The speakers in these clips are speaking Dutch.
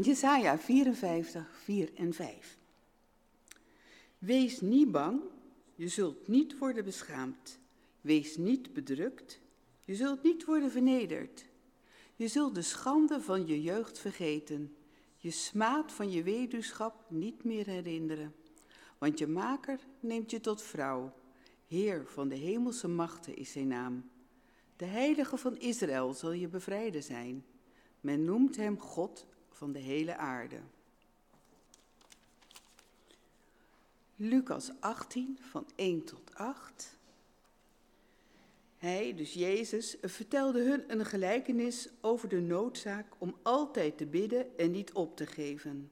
Jesaja 54, 4 en 5. Wees niet bang, je zult niet worden beschaamd. Wees niet bedrukt, je zult niet worden vernederd. Je zult de schande van je jeugd vergeten, je smaad van je weduwschap niet meer herinneren. Want je maker neemt je tot vrouw, Heer van de hemelse machten is zijn naam. De heilige van Israël zal je bevrijden zijn. Men noemt hem God van de hele aarde. Lucas 18 van 1 tot 8. Hij, dus Jezus, vertelde hun een gelijkenis over de noodzaak om altijd te bidden en niet op te geven.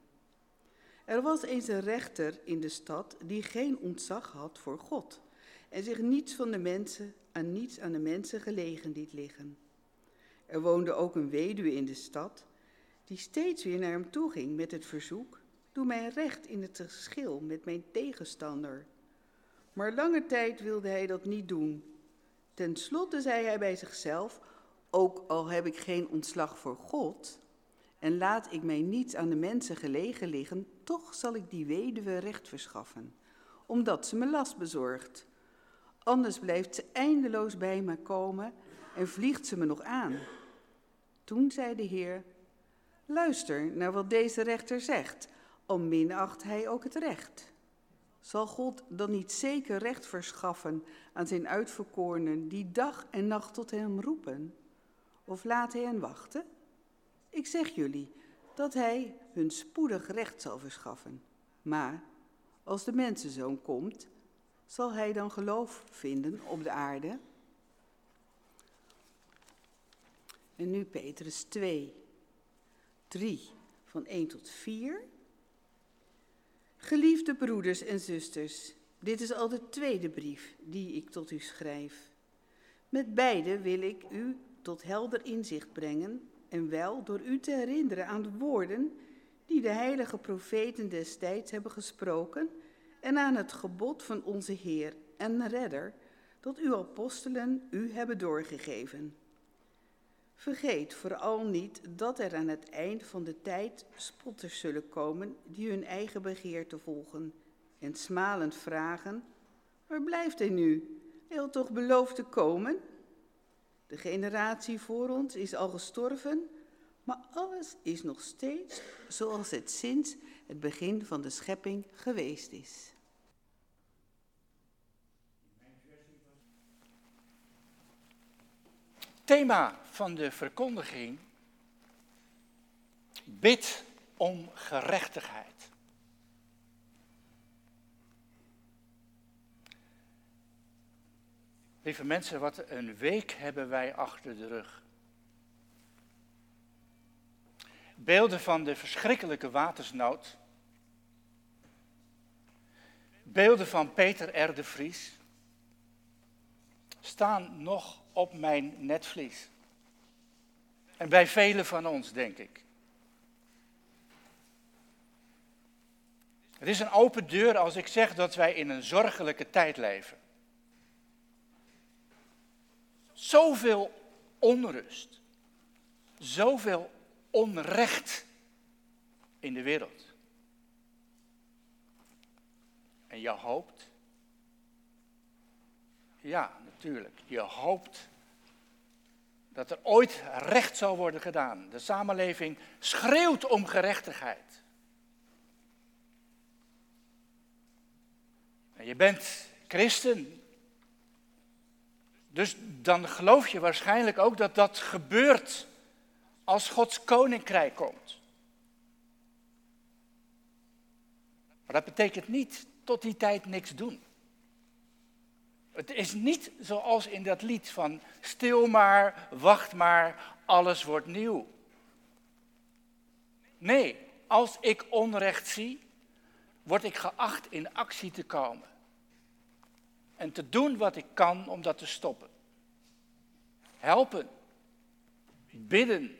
Er was eens een rechter in de stad die geen ontzag had voor God en zich niets van de mensen aan niets aan de mensen gelegen liet liggen. Er woonde ook een weduwe in de stad die steeds weer naar hem toe ging met het verzoek: Doe mij recht in het geschil met mijn tegenstander. Maar lange tijd wilde hij dat niet doen. Ten slotte zei hij bij zichzelf: Ook al heb ik geen ontslag voor God en laat ik mij niets aan de mensen gelegen liggen, toch zal ik die weduwe recht verschaffen, omdat ze me last bezorgt. Anders blijft ze eindeloos bij me komen en vliegt ze me nog aan. Toen zei de Heer: Luister naar wat deze rechter zegt, al minacht hij ook het recht. Zal God dan niet zeker recht verschaffen aan zijn uitverkorenen die dag en nacht tot hem roepen? Of laat hij hen wachten? Ik zeg jullie dat hij hun spoedig recht zal verschaffen. Maar als de mensenzoon komt, zal hij dan geloof vinden op de aarde? En nu Petrus 2, 3, van 1 tot 4. Geliefde broeders en zusters, dit is al de tweede brief die ik tot u schrijf. Met beide wil ik u tot helder inzicht brengen en wel door u te herinneren aan de woorden die de heilige profeten destijds hebben gesproken en aan het gebod van onze Heer en Redder dat uw apostelen u hebben doorgegeven. Vergeet vooral niet dat er aan het eind van de tijd spotters zullen komen die hun eigen begeerte volgen en smalend vragen: Waar blijft hij nu? Hij toch beloofd te komen? De generatie voor ons is al gestorven, maar alles is nog steeds zoals het sinds het begin van de schepping geweest is. Thema van de verkondiging: bid om gerechtigheid. Lieve mensen, wat een week hebben wij achter de rug. Beelden van de verschrikkelijke watersnood. Beelden van Peter R. de Vries staan nog op mijn netvlies. En bij velen van ons, denk ik. Het is een open deur als ik zeg dat wij in een zorgelijke tijd leven. Zoveel onrust, zoveel onrecht in de wereld. En je hoopt, ja, natuurlijk, je hoopt dat er ooit recht zal worden gedaan. De samenleving schreeuwt om gerechtigheid. En je bent christen. Dus dan geloof je waarschijnlijk ook dat dat gebeurt als Gods koninkrijk komt. Maar dat betekent niet tot die tijd niks doen. Het is niet zoals in dat lied van stil maar, wacht maar, alles wordt nieuw. Nee, als ik onrecht zie, word ik geacht in actie te komen. En te doen wat ik kan om dat te stoppen. Helpen, bidden,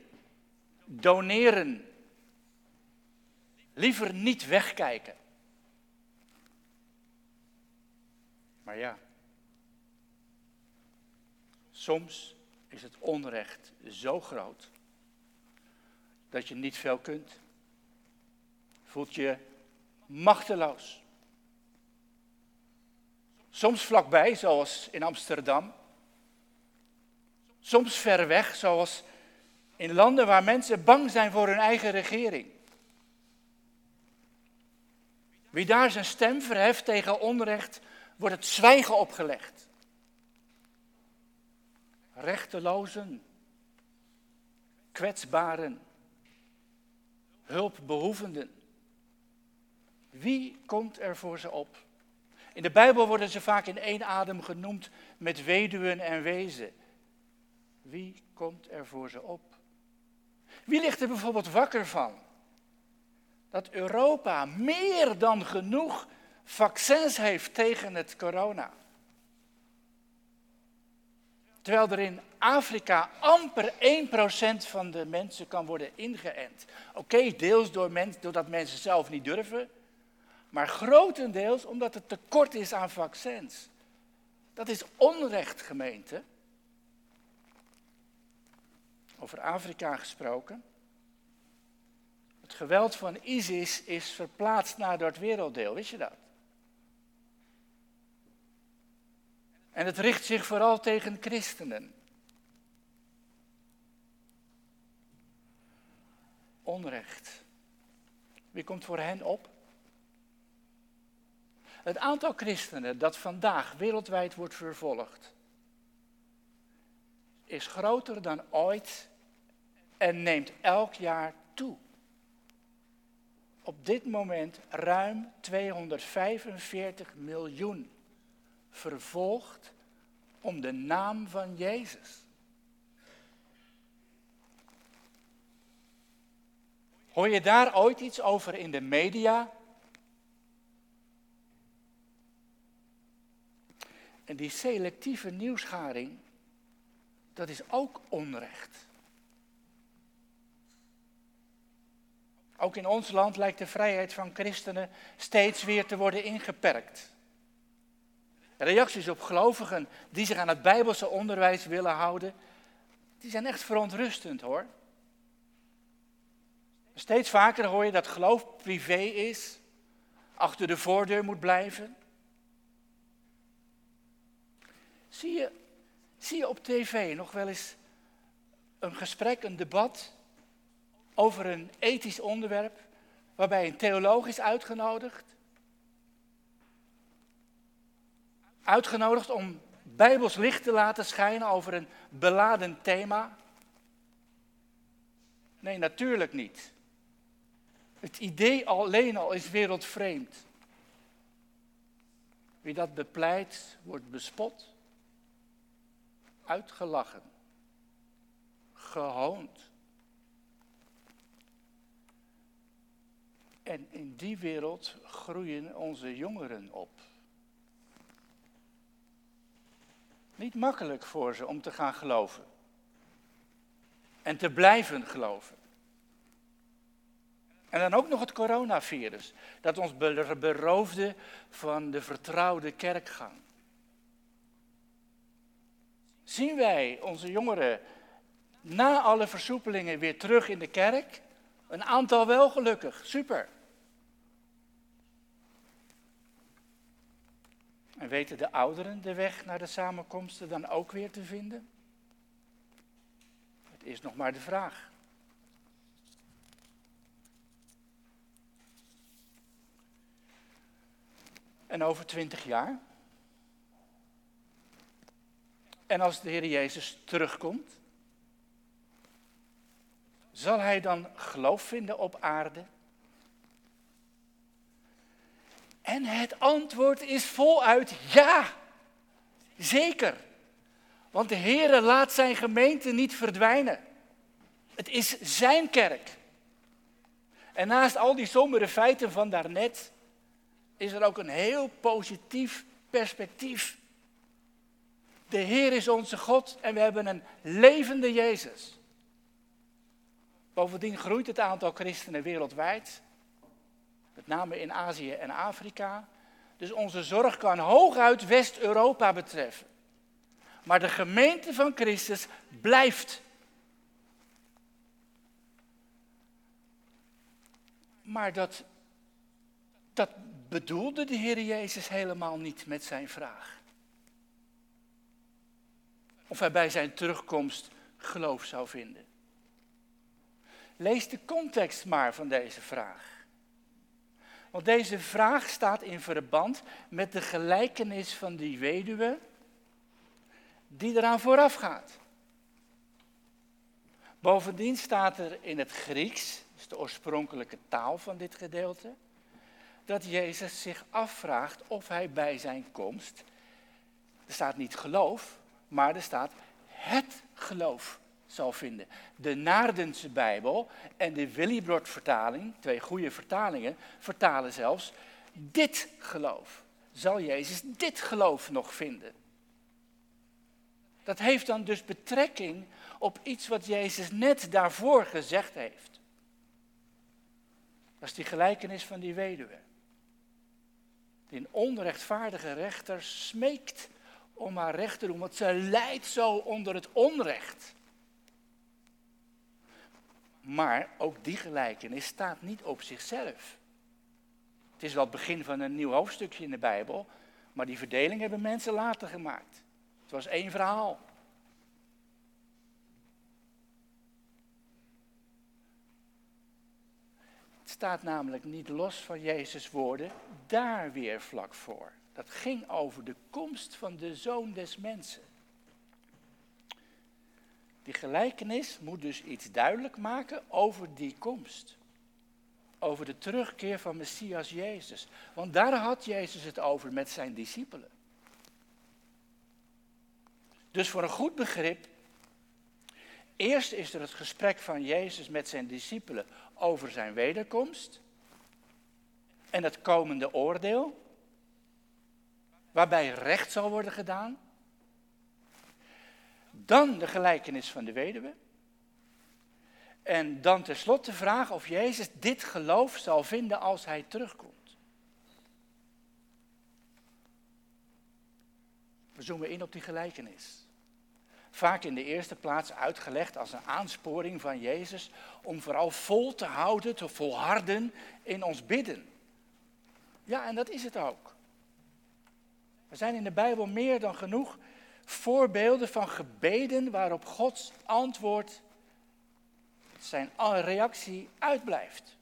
doneren. Liever niet wegkijken. Maar ja, Soms is het onrecht zo groot dat je niet veel kunt. voelt je machteloos. Soms vlakbij, zoals in Amsterdam. Soms ver weg, zoals in landen waar mensen bang zijn voor hun eigen regering. Wie daar zijn stem verheft tegen onrecht, wordt het zwijgen opgelegd. Rechtelozen, kwetsbaren, hulpbehoevenden. Wie komt er voor ze op? In de Bijbel worden ze vaak in één adem genoemd met weduwen en wezen. Wie komt er voor ze op? Wie ligt er bijvoorbeeld wakker van? Dat Europa meer dan genoeg vaccins heeft tegen het corona. Terwijl er in Afrika amper 1% van de mensen kan worden ingeënt. Oké, deels door doordat mensen zelf niet durven, maar grotendeels omdat het tekort is aan vaccins. Dat is onrecht, gemeente. Over Afrika gesproken. Het geweld van ISIS is verplaatst naar dat werelddeel, wist je dat? En het richt zich vooral tegen christenen. Onrecht. Wie komt voor hen op? Het aantal christenen dat vandaag wereldwijd wordt vervolgd, is groter dan ooit en neemt elk jaar toe. Op dit moment ruim 245 miljoen vervolgd om de naam van Jezus. Hoor je daar ooit iets over in de media? En die selectieve nieuwsgaring, dat is ook onrecht. Ook in ons land lijkt de vrijheid van christenen steeds weer te worden ingeperkt. Reacties op gelovigen die zich aan het Bijbelse onderwijs willen houden, die zijn echt verontrustend hoor. Steeds vaker hoor je dat geloof privé is, achter de voordeur moet blijven. Zie je, zie je op tv nog wel eens een gesprek, een debat over een ethisch onderwerp, waarbij een theoloog is uitgenodigd? Uitgenodigd om bijbels licht te laten schijnen over een beladen thema? Nee, natuurlijk niet. Het idee alleen al is wereldvreemd. Wie dat bepleit, wordt bespot, uitgelachen, gehoond. En in die wereld groeien onze jongeren op. Niet makkelijk voor ze om te gaan geloven. En te blijven geloven. En dan ook nog het coronavirus, dat ons beroofde van de vertrouwde kerkgang. Zien wij onze jongeren na alle versoepelingen weer terug in de kerk? Een aantal wel gelukkig, super. En weten de ouderen de weg naar de samenkomsten dan ook weer te vinden? Het is nog maar de vraag. En over twintig jaar? En als de Heer Jezus terugkomt, zal hij dan geloof vinden op aarde? En het antwoord is voluit ja. Zeker. Want de Heer laat zijn gemeente niet verdwijnen. Het is zijn kerk. En naast al die sombere feiten van daarnet is er ook een heel positief perspectief. De Heer is onze God en we hebben een levende Jezus. Bovendien groeit het aantal christenen wereldwijd, met name in Azië en Afrika. Dus onze zorg kan hooguit West-Europa betreffen. Maar de gemeente van Christus blijft. Maar dat Dat bedoelde de Heer Jezus helemaal niet met zijn vraag. Of hij bij zijn terugkomst geloof zou vinden. Lees de context maar van deze vraag. Want deze vraag staat in verband met de gelijkenis van die weduwe die eraan vooraf gaat. Bovendien staat er in het Grieks, dus de oorspronkelijke taal van dit gedeelte, dat Jezus zich afvraagt of hij bij zijn komst, er staat niet geloof, maar er staat het geloof zal vinden. De Naardense Bijbel en de Willibrord vertaling, twee goede vertalingen, vertalen zelfs dit geloof. Zal Jezus dit geloof nog vinden? Dat heeft dan dus betrekking op iets wat Jezus net daarvoor gezegd heeft. Dat is die gelijkenis van die weduwe. Die een onrechtvaardige rechter smeekt om haar recht te doen, want ze lijdt zo onder het onrecht. Maar ook die gelijkenis staat niet op zichzelf. Het is wel het begin van een nieuw hoofdstukje in de Bijbel, maar die verdeling hebben mensen later gemaakt. Het was één verhaal. Het staat namelijk niet los van Jezus' woorden, daar weer vlak voor. Dat ging over de komst van de zoon des mensen. Die gelijkenis moet dus iets duidelijk maken over die komst. Over de terugkeer van Messias Jezus. Want daar had Jezus het over met zijn discipelen. Dus voor een goed begrip, eerst is er het gesprek van Jezus met zijn discipelen over zijn wederkomst en het komende oordeel, waarbij recht zal worden gedaan dan de gelijkenis van de weduwe. En dan tenslotte de vraag of Jezus dit geloof zal vinden als hij terugkomt. We zoomen in op die gelijkenis. Vaak in de eerste plaats uitgelegd als een aansporing van Jezus om vooral vol te houden, te volharden in ons bidden. Ja, en dat is het ook. Er zijn in de Bijbel meer dan genoeg voorbeelden van gebeden waarop Gods antwoord, zijn reactie uitblijft.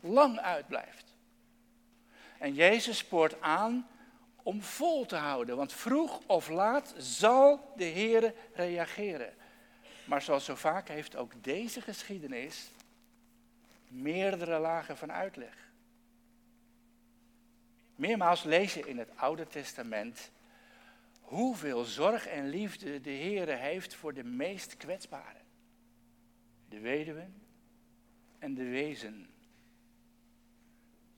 Lang uitblijft. En Jezus spoort aan om vol te houden, want vroeg of laat zal de Heer reageren. Maar zoals zo vaak heeft ook deze geschiedenis meerdere lagen van uitleg. Meermaals lees je in het Oude Testament hoeveel zorg en liefde de Heer heeft voor de meest kwetsbaren. De weduwen en de wezen.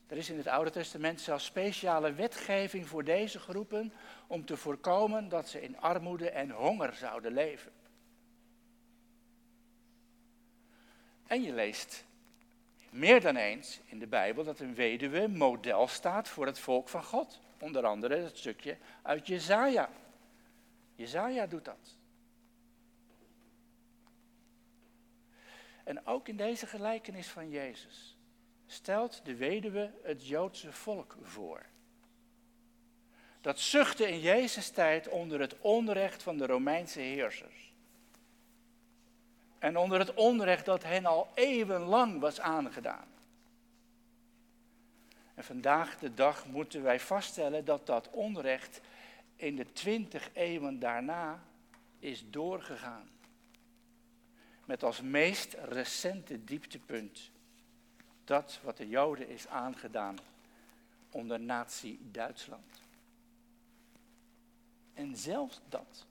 Er is in het Oude Testament zelfs speciale wetgeving voor deze groepen om te voorkomen dat ze in armoede en honger zouden leven. En je leest meer dan eens in de Bijbel dat een weduwe model staat voor het volk van God. Onder andere het stukje uit Jezaja. Jezaja doet dat. En ook in deze gelijkenis van Jezus stelt de weduwe het Joodse volk voor. Dat zuchtte in Jezus' tijd onder het onrecht van de Romeinse heersers. En onder het onrecht dat hen al eeuwenlang was aangedaan. En vandaag de dag moeten wij vaststellen dat dat onrecht in de twintig eeuwen daarna is doorgegaan. Met als meest recente dieptepunt dat wat de Joden is aangedaan onder Nazi-Duitsland. En zelfs dat,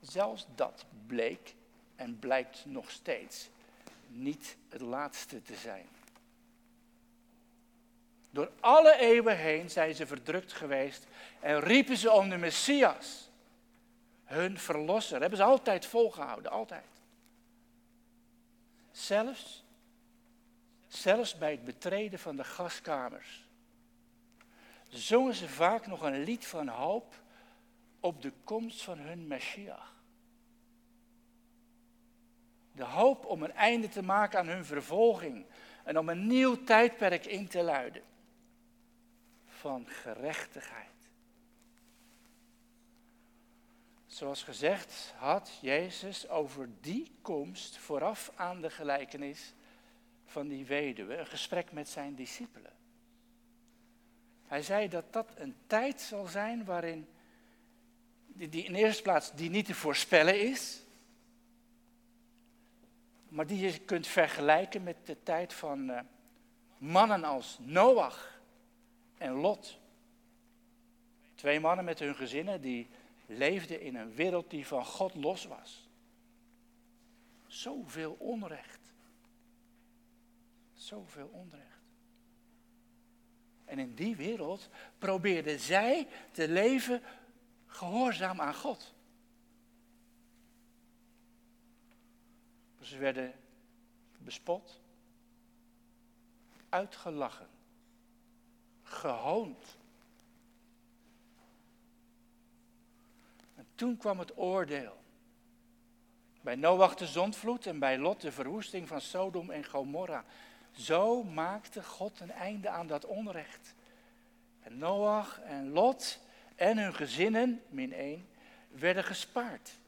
zelfs dat bleek en blijkt nog steeds niet het laatste te zijn. Door alle eeuwen heen zijn ze verdrukt geweest en riepen ze om de Messias, hun verlosser. hebben ze altijd volgehouden, altijd. Zelfs, zelfs bij het betreden van de gaskamers zongen ze vaak nog een lied van hoop op de komst van hun Messias. De hoop om een einde te maken aan hun vervolging en om een nieuw tijdperk in te luiden. Van gerechtigheid. Zoals gezegd had Jezus over die komst vooraf aan de gelijkenis van die weduwe een gesprek met zijn discipelen. Hij zei dat dat een tijd zal zijn waarin, die, in eerste plaats die niet te voorspellen is, maar die je kunt vergelijken met de tijd van uh, mannen als Noach en Lot. Twee mannen met hun gezinnen die leefden in een wereld die van God los was. Zoveel onrecht. Zoveel onrecht. En in die wereld probeerden zij te leven gehoorzaam aan God. Ze werden bespot, uitgelachen, gehoond. En toen kwam het oordeel. Bij Noach de zondvloed en bij Lot de verwoesting van Sodom en Gomorra. Zo maakte God een einde aan dat onrecht. En Noach en Lot en hun gezinnen, min één, werden gespaard.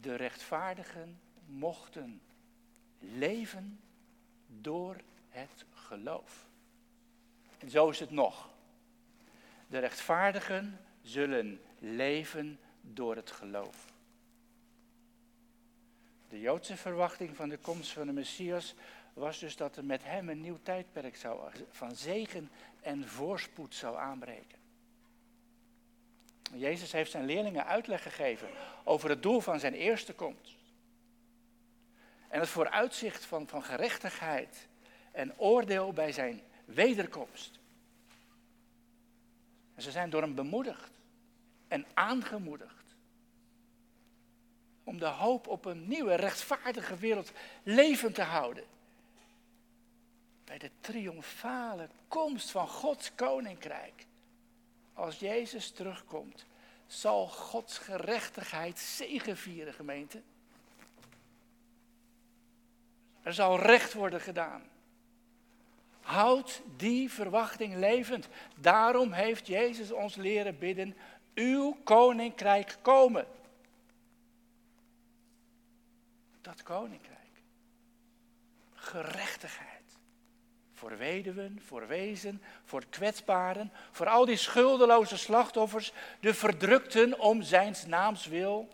De rechtvaardigen mochten leven door het geloof. En zo is het nog. De rechtvaardigen zullen leven door het geloof. De Joodse verwachting van de komst van de Messias was dus dat er met hem een nieuw tijdperk zou, van zegen en voorspoed zou aanbreken. Jezus heeft zijn leerlingen uitleg gegeven over het doel van zijn eerste komst. En het vooruitzicht van, van gerechtigheid en oordeel bij zijn wederkomst. En ze zijn door hem bemoedigd en aangemoedigd om de hoop op een nieuwe rechtvaardige wereld levend te houden. Bij de triomfale komst van Gods koninkrijk. Als Jezus terugkomt, zal Gods gerechtigheid zegevieren, gemeente. Er zal recht worden gedaan. Houd die verwachting levend. Daarom heeft Jezus ons leren bidden, uw koninkrijk komen. Dat koninkrijk. Gerechtigheid. Voor weduwen, voor wezen, voor kwetsbaren, voor al die schuldeloze slachtoffers, de verdrukten om zijn naams wil.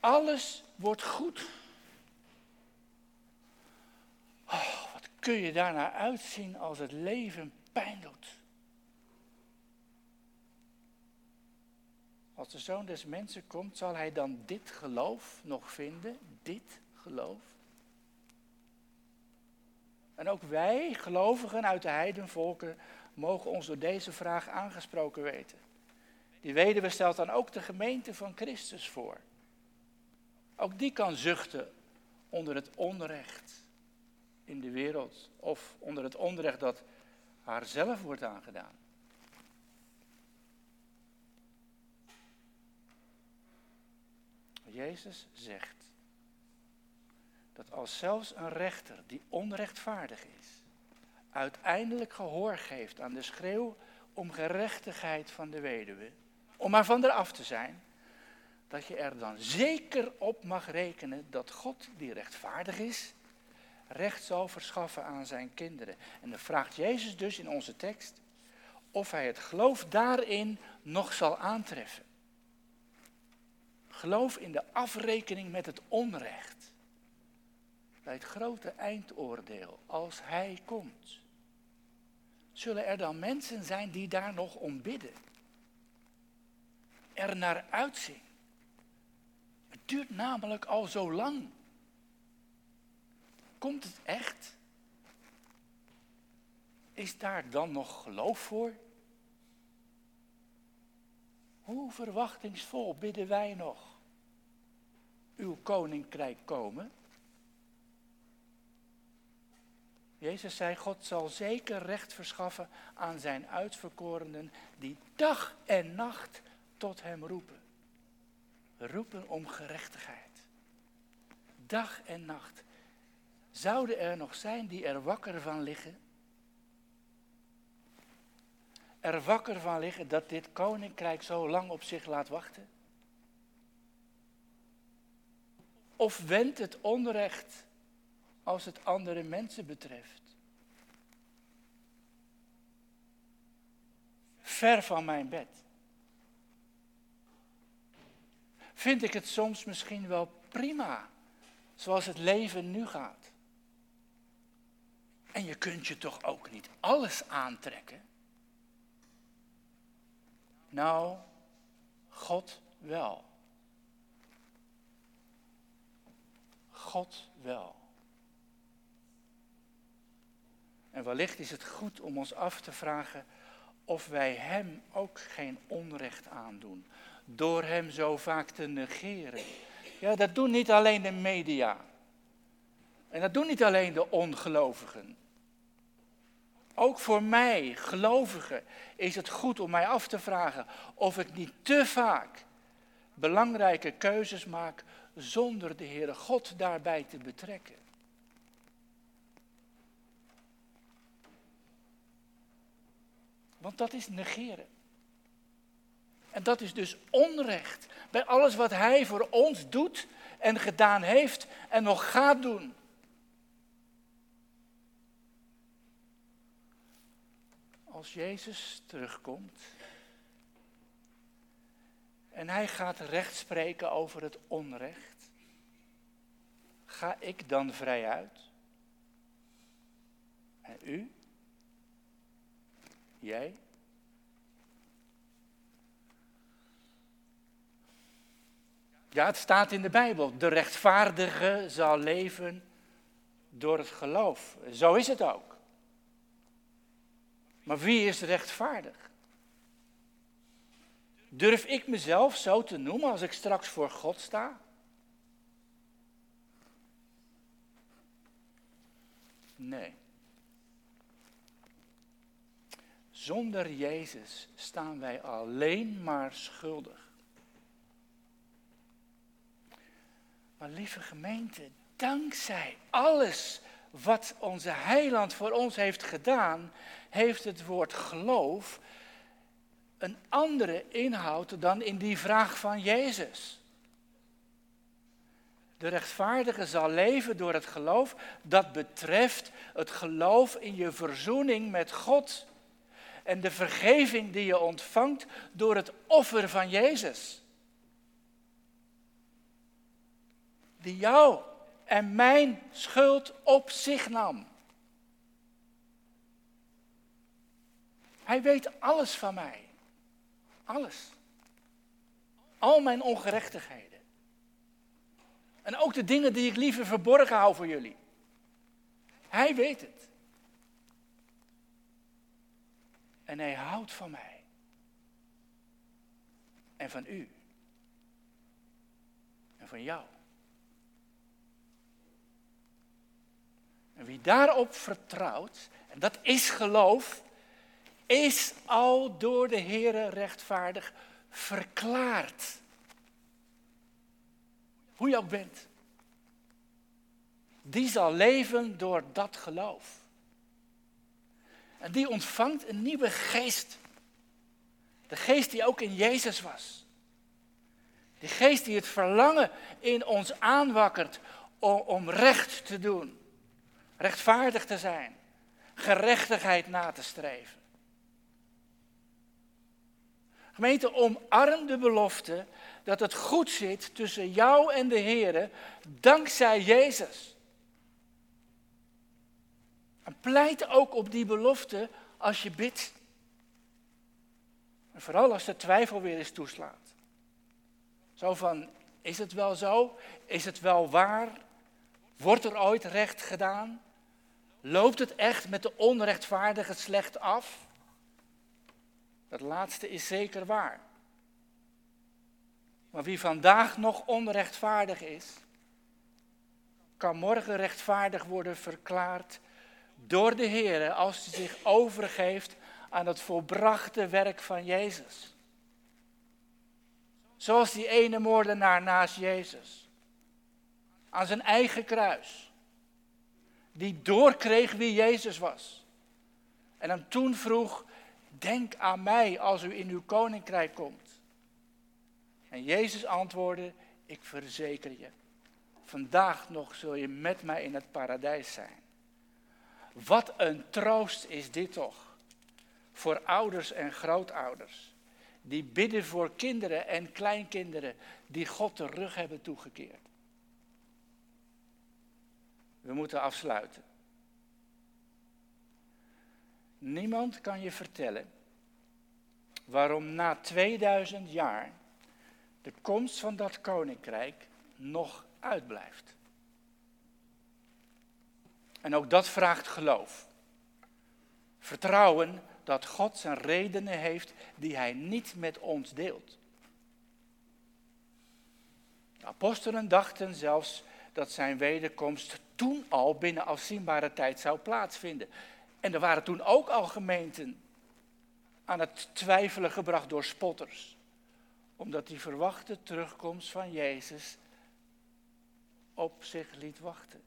Alles wordt goed. Oh, kun je daarnaar uitzien als het leven pijn doet? Als de zoon des mensen komt, zal hij dan dit geloof nog vinden? Dit geloof? En ook wij, gelovigen uit de heidenvolken, mogen ons door deze vraag aangesproken weten. Die weduwe stelt dan ook de gemeente van Christus voor. Ook die kan zuchten onder het onrecht in de wereld of onder het onrecht dat haar zelf wordt aangedaan. Jezus zegt dat als zelfs een rechter die onrechtvaardig is, uiteindelijk gehoor geeft aan de schreeuw om gerechtigheid van de weduwe, om maar van eraf te zijn, dat je er dan zeker op mag rekenen dat God, die rechtvaardig is, recht zal verschaffen aan zijn kinderen. En dan vraagt Jezus dus in onze tekst of hij het geloof daarin nog zal aantreffen. Geloof in de afrekening met het onrecht. Bij het grote eindoordeel, als Hij komt. Zullen er dan mensen zijn die daar nog om bidden? Er naar uitzien. Het duurt namelijk al zo lang. Komt het echt? Is daar dan nog geloof voor? Hoe verwachtingsvol bidden wij nog? Uw koninkrijk komen. Jezus zei, God zal zeker recht verschaffen aan zijn uitverkorenen die dag en nacht tot hem roepen. Roepen om gerechtigheid. Dag en nacht. Zouden er nog zijn die er wakker van liggen? Er wakker van liggen dat dit koninkrijk zo lang op zich laat wachten? Of wendt het onrecht als het andere mensen betreft? Ver van mijn bed. Vind ik het soms misschien wel prima, zoals het leven nu gaat. En je kunt je toch ook niet alles aantrekken? Nou, God wel. God wel. En wellicht is het goed om ons af te vragen of wij Hem ook geen onrecht aandoen. Door Hem zo vaak te negeren. Ja, dat doen niet alleen de media. En dat doen niet alleen de ongelovigen. Ook voor mij, gelovigen, is het goed om mij af te vragen of ik niet te vaak belangrijke keuzes maak zonder de Heere God daarbij te betrekken. Want dat is negeren. En dat is dus onrecht bij alles wat Hij voor ons doet en gedaan heeft en nog gaat doen. Als Jezus terugkomt en Hij gaat recht spreken over het onrecht, ga ik dan vrij uit? En u? Jij? Ja, het staat in de Bijbel. De rechtvaardige zal leven door het geloof. Zo is het ook. Maar wie is rechtvaardig? Durf ik mezelf zo te noemen als ik straks voor God sta? Nee. Zonder Jezus staan wij alleen maar schuldig. Maar lieve gemeente, dankzij alles wat onze heiland voor ons heeft gedaan, heeft het woord geloof een andere inhoud dan in die vraag van Jezus. De rechtvaardige zal leven door het geloof. Dat betreft het geloof in je verzoening met God. En de vergeving die je ontvangt door het offer van Jezus. Die jou en mijn schuld op zich nam. Hij weet alles van mij. Alles. Al mijn ongerechtigheden. En ook de dingen die ik liever verborgen hou voor jullie. Hij weet het. En hij houdt van mij. En van u. En van jou. En wie daarop vertrouwt, en dat is geloof, is al door de Heere rechtvaardig verklaard. Hoe je ook bent. Die zal leven door dat geloof. En die ontvangt een nieuwe geest. De geest die ook in Jezus was. Die geest die het verlangen in ons aanwakkert om recht te doen. Rechtvaardig te zijn. Gerechtigheid na te streven. Gemeente, omarm de belofte dat het goed zit tussen jou en de Heer, dankzij Jezus. En pleit ook op die belofte als je bidt. Vooral als de twijfel weer eens toeslaat. Zo van, is het wel zo? Is het wel waar? Wordt er ooit recht gedaan? Loopt het echt met de onrechtvaardige slecht af? Dat laatste is zeker waar. Maar wie vandaag nog onrechtvaardig is, kan morgen rechtvaardig worden verklaard door de Heer als hij zich overgeeft aan het volbrachte werk van Jezus. Zoals die ene moordenaar naast Jezus. Aan zijn eigen kruis. die doorkreeg wie Jezus was. En hem toen vroeg, denk aan mij als u in uw koninkrijk komt. En Jezus antwoordde, ik verzeker je, vandaag nog zul je met mij in het paradijs zijn. Wat een troost is dit toch voor ouders en grootouders, die bidden voor kinderen en kleinkinderen die God de rug hebben toegekeerd. We moeten afsluiten. Niemand kan je vertellen waarom na 2000 jaar de komst van dat koninkrijk nog uitblijft. En ook dat vraagt geloof. Vertrouwen dat God zijn redenen heeft die hij niet met ons deelt. De apostelen dachten zelfs dat zijn wederkomst toen al binnen afzienbare tijd zou plaatsvinden. En er waren toen ook al gemeenten aan het twijfelen gebracht door spotters, omdat die verwachte terugkomst van Jezus op zich liet wachten.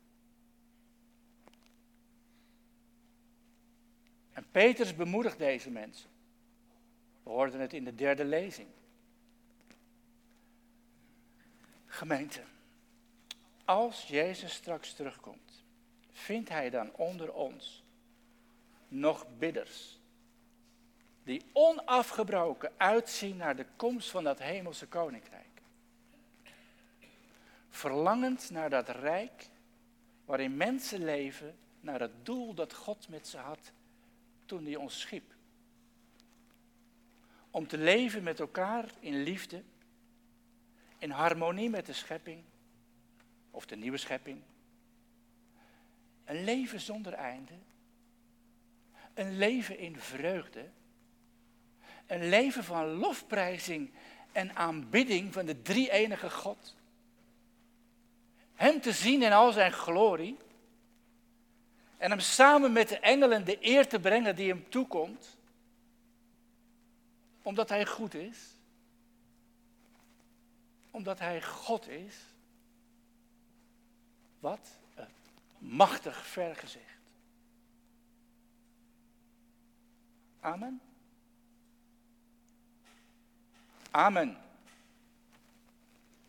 En Petrus bemoedigt deze mensen. We hoorden het in de derde lezing. Gemeente, als Jezus straks terugkomt, vindt hij dan onder ons nog bidders die onafgebroken uitzien naar de komst van dat hemelse koninkrijk. Verlangend naar dat rijk waarin mensen leven naar het doel dat God met ze had toen hij ons schiep. Om te leven met elkaar in liefde, in harmonie met de schepping, of de nieuwe schepping. Een leven zonder einde. Een leven in vreugde. Een leven van lofprijzing en aanbidding van de drie enige God. Hem te zien in al zijn glorie. En hem samen met de engelen de eer te brengen die hem toekomt. Omdat hij goed is. Omdat hij God is. Wat een machtig vergezicht. Amen. Amen.